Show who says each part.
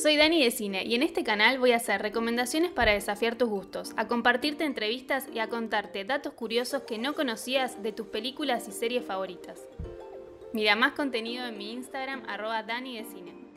Speaker 1: soy Dani de Cine y en este canal voy a hacer recomendaciones para desafiar tus gustos, a compartirte entrevistas y a contarte datos curiosos que no conocías de tus películas y series favoritas. Mira más contenido en mi Instagram arroba Dani de Cine.